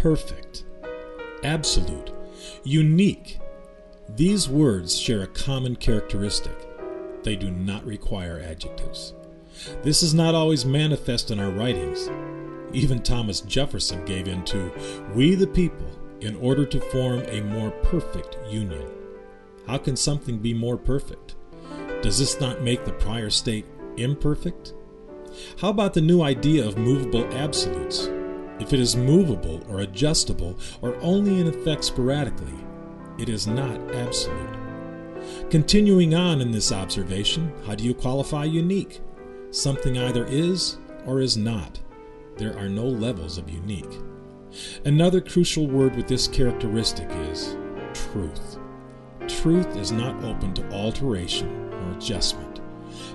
perfect, absolute, unique. These words share a common characteristic. They do not require adjectives. This is not always manifest in our writings. Even Thomas Jefferson gave in to we the people in order to form a more perfect union. How can something be more perfect? Does this not make the prior state imperfect? How about the new idea of movable absolutes? If it is movable or adjustable or only in effect sporadically, it is not absolute. Continuing on in this observation, how do you qualify unique? Something either is or is not. There are no levels of unique. Another crucial word with this characteristic is truth. Truth is not open to alteration or adjustment.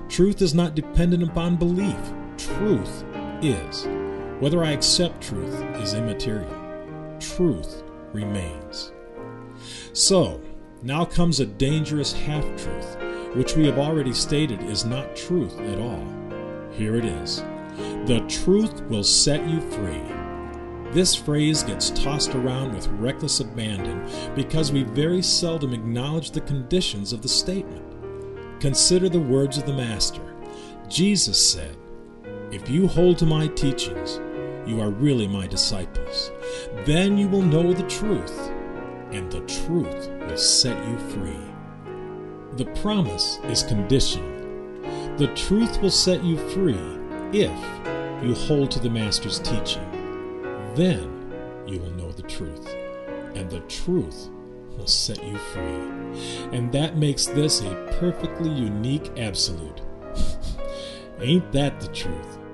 Truth is not dependent upon belief. Truth is. Whether I accept truth is immaterial. Truth remains. So, now comes a dangerous half truth, which we have already stated is not truth at all. Here it is The truth will set you free. This phrase gets tossed around with reckless abandon because we very seldom acknowledge the conditions of the statement. Consider the words of the Master. Jesus said, If you hold to my teachings, you are really my disciples. Then you will know the truth, and the truth will set you free. The promise is conditional. The truth will set you free if you hold to the Master's teaching. Then you will know the truth, and the truth will set you free. And that makes this a perfectly unique absolute. Ain't that the truth?